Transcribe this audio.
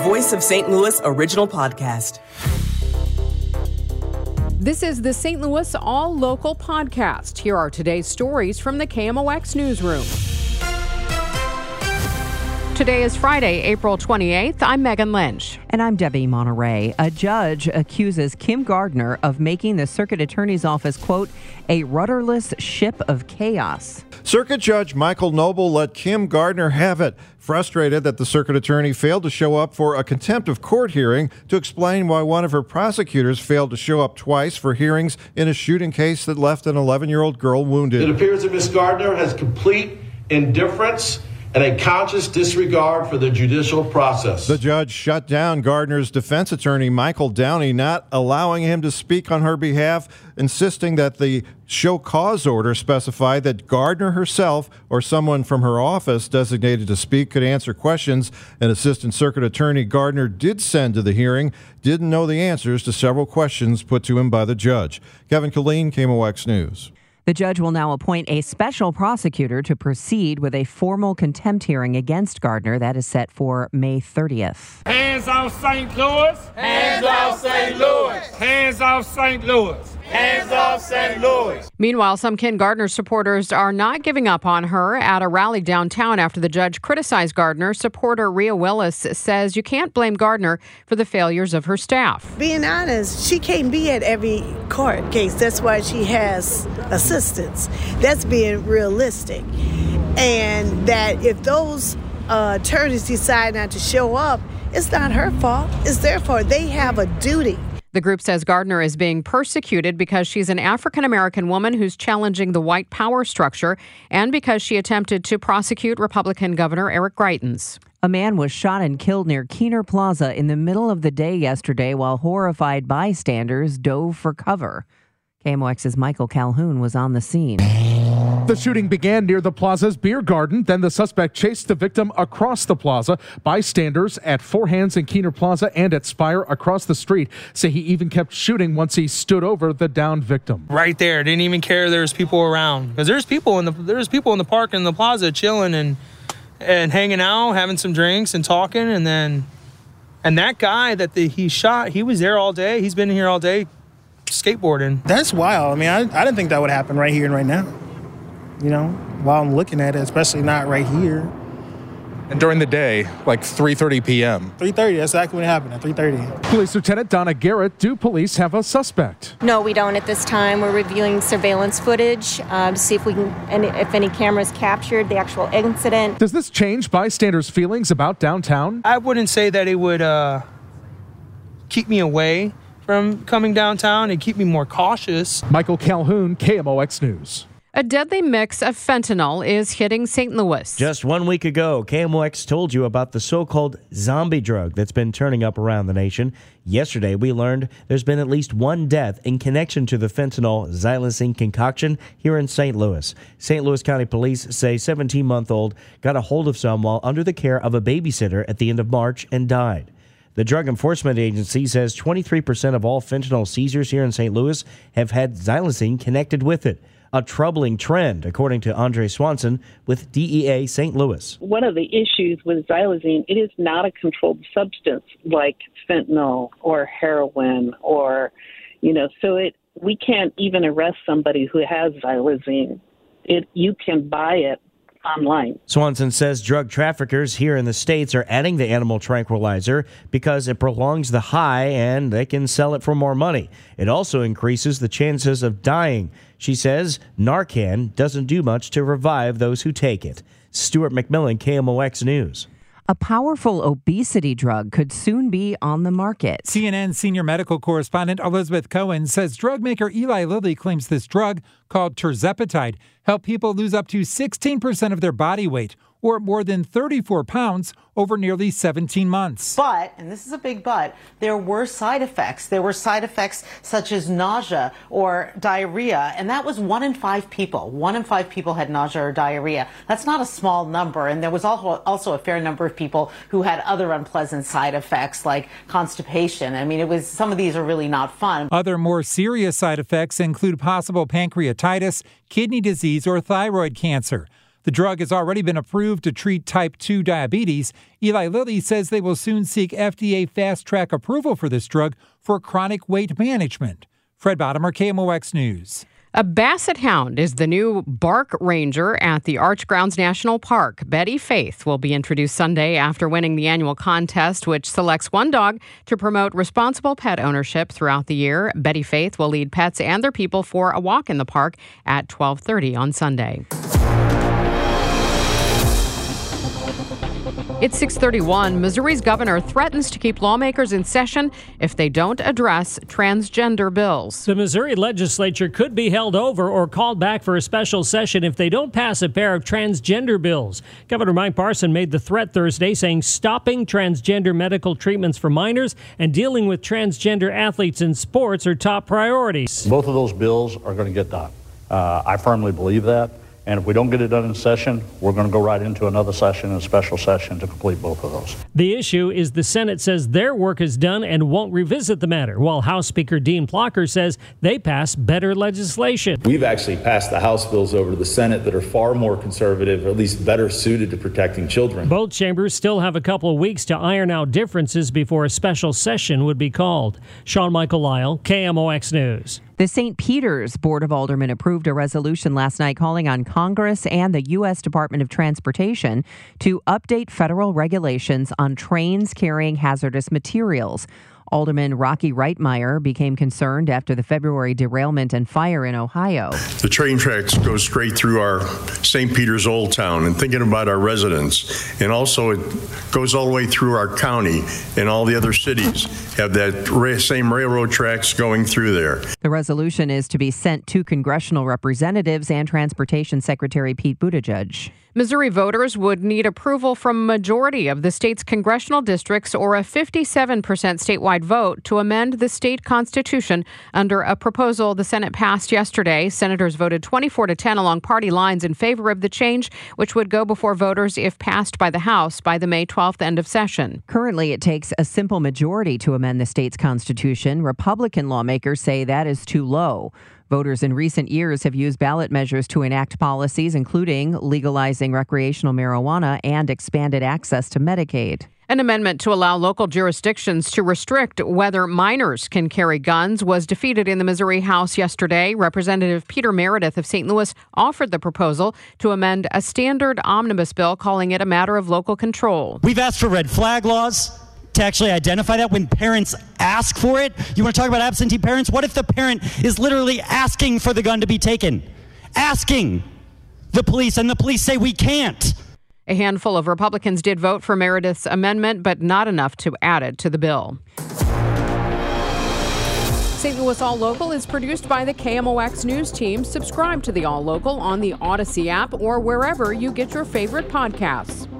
Voice of St. Louis original podcast. This is the St. Louis All Local podcast. Here are today's stories from the KMOX newsroom. Today is Friday, April 28th. I'm Megan Lynch. And I'm Debbie Monterey. A judge accuses Kim Gardner of making the circuit attorney's office, quote, a rudderless ship of chaos. Circuit Judge Michael Noble let Kim Gardner have it, frustrated that the circuit attorney failed to show up for a contempt of court hearing to explain why one of her prosecutors failed to show up twice for hearings in a shooting case that left an 11 year old girl wounded. It appears that Ms. Gardner has complete indifference and a conscious disregard for the judicial process. The judge shut down Gardner's defense attorney, Michael Downey, not allowing him to speak on her behalf, insisting that the show cause order specified that Gardner herself or someone from her office designated to speak could answer questions. An assistant circuit attorney Gardner did send to the hearing didn't know the answers to several questions put to him by the judge. Kevin Killeen, KMOX News. The judge will now appoint a special prosecutor to proceed with a formal contempt hearing against Gardner that is set for May 30th. Hands off St. Louis. Hands off St. Louis. Hands off St. Louis. Hands off St. Louis. Meanwhile, some Kim Gardner supporters are not giving up on her at a rally downtown after the judge criticized Gardner. Supporter Rhea Willis says you can't blame Gardner for the failures of her staff. Being honest, she can't be at every court case. That's why she has assistants. That's being realistic. And that if those uh, attorneys decide not to show up, it's not her fault. It's their fault. They have a duty. The group says Gardner is being persecuted because she's an African American woman who's challenging the white power structure and because she attempted to prosecute Republican Governor Eric Greitens. A man was shot and killed near Kiener Plaza in the middle of the day yesterday while horrified bystanders dove for cover. KMOX's Michael Calhoun was on the scene. The shooting began near the plaza's beer garden. Then the suspect chased the victim across the plaza. Bystanders at Four Hands in Kiener Plaza and at Spire across the street say he even kept shooting once he stood over the downed victim. Right there, didn't even care there's people around because there's people in the there's people in the park in the plaza chilling and and hanging out, having some drinks and talking, and then and that guy that the, he shot, he was there all day. He's been here all day skateboarding. That's wild. I mean, I, I didn't think that would happen right here and right now you know, while I'm looking at it, especially not right here. And during the day, like 3:30 p.m. 3:30. That's exactly what happened at 3:30. Police Lieutenant Donna Garrett. Do police have a suspect? No, we don't at this time. We're reviewing surveillance footage uh, to see if we can, and if any cameras captured the actual incident. Does this change bystanders' feelings about downtown? I wouldn't say that it would uh, keep me away from coming downtown and keep me more cautious. Michael Calhoun, KMOX News. A deadly mix of fentanyl is hitting St. Louis. Just one week ago, KMOX told you about the so called zombie drug that's been turning up around the nation. Yesterday, we learned there's been at least one death in connection to the fentanyl xylazine concoction here in St. Louis. St. Louis County Police say 17 month old got a hold of some while under the care of a babysitter at the end of March and died. The Drug Enforcement Agency says 23% of all fentanyl seizures here in St. Louis have had xylazine connected with it a troubling trend, according to Andre Swanson with DEA St. Louis. One of the issues with xylazine, it is not a controlled substance like fentanyl or heroin or, you know, so it we can't even arrest somebody who has xylazine. It you can buy it online. Swanson says drug traffickers here in the States are adding the animal tranquilizer because it prolongs the high and they can sell it for more money. It also increases the chances of dying. She says Narcan doesn't do much to revive those who take it. Stuart McMillan, KMOX News. A powerful obesity drug could soon be on the market. CNN senior medical correspondent Elizabeth Cohen says drug maker Eli Lilly claims this drug, called tirzepatide, helped people lose up to 16% of their body weight or more than 34 pounds over nearly 17 months. But, and this is a big but, there were side effects. There were side effects such as nausea or diarrhea, and that was one in five people. One in five people had nausea or diarrhea. That's not a small number, and there was also a fair number of people who had other unpleasant side effects like constipation. I mean, it was some of these are really not fun. Other more serious side effects include possible pancreatitis, kidney disease, or thyroid cancer. The drug has already been approved to treat type 2 diabetes. Eli Lilly says they will soon seek FDA fast track approval for this drug for chronic weight management. Fred Bottomer, KMOX News. A basset hound is the new bark ranger at the Arch Grounds National Park. Betty Faith will be introduced Sunday after winning the annual contest, which selects one dog to promote responsible pet ownership throughout the year. Betty Faith will lead pets and their people for a walk in the park at 12:30 on Sunday. It's 631. Missouri's governor threatens to keep lawmakers in session if they don't address transgender bills. The Missouri legislature could be held over or called back for a special session if they don't pass a pair of transgender bills. Governor Mike Parson made the threat Thursday, saying stopping transgender medical treatments for minors and dealing with transgender athletes in sports are top priorities. Both of those bills are going to get done. Uh, I firmly believe that. And if we don't get it done in session, we're going to go right into another session, a special session to complete both of those. The issue is the Senate says their work is done and won't revisit the matter, while House Speaker Dean Plocher says they passed better legislation. We've actually passed the House bills over to the Senate that are far more conservative, or at least better suited to protecting children. Both chambers still have a couple of weeks to iron out differences before a special session would be called. Sean Michael Lyle, KMOX News. The St. Peters Board of Aldermen approved a resolution last night calling on Congress and the U.S. Department of Transportation to update federal regulations on trains carrying hazardous materials. Alderman Rocky Reitmeyer became concerned after the February derailment and fire in Ohio. The train tracks go straight through our St. Peters Old Town and thinking about our residents. And also, it goes all the way through our county and all the other cities have that same railroad tracks going through there. The resolution is to be sent to congressional representatives and Transportation Secretary Pete Buttigieg. Missouri voters would need approval from a majority of the state's congressional districts or a 57% statewide vote to amend the state constitution under a proposal the Senate passed yesterday. Senators voted 24 to 10 along party lines in favor of the change, which would go before voters if passed by the House by the May 12th end of session. Currently, it takes a simple majority to amend the state's constitution. Republican lawmakers say that is too low. Voters in recent years have used ballot measures to enact policies, including legalizing recreational marijuana and expanded access to Medicaid. An amendment to allow local jurisdictions to restrict whether minors can carry guns was defeated in the Missouri House yesterday. Representative Peter Meredith of St. Louis offered the proposal to amend a standard omnibus bill, calling it a matter of local control. We've asked for red flag laws to actually identify that when parents ask for it. You want to talk about absentee parents? What if the parent is literally asking for the gun to be taken? Asking the police, and the police say we can't. A handful of Republicans did vote for Meredith's amendment, but not enough to add it to the bill. St. Louis All Local is produced by the KMOX News team. Subscribe to the All Local on the Odyssey app or wherever you get your favorite podcasts.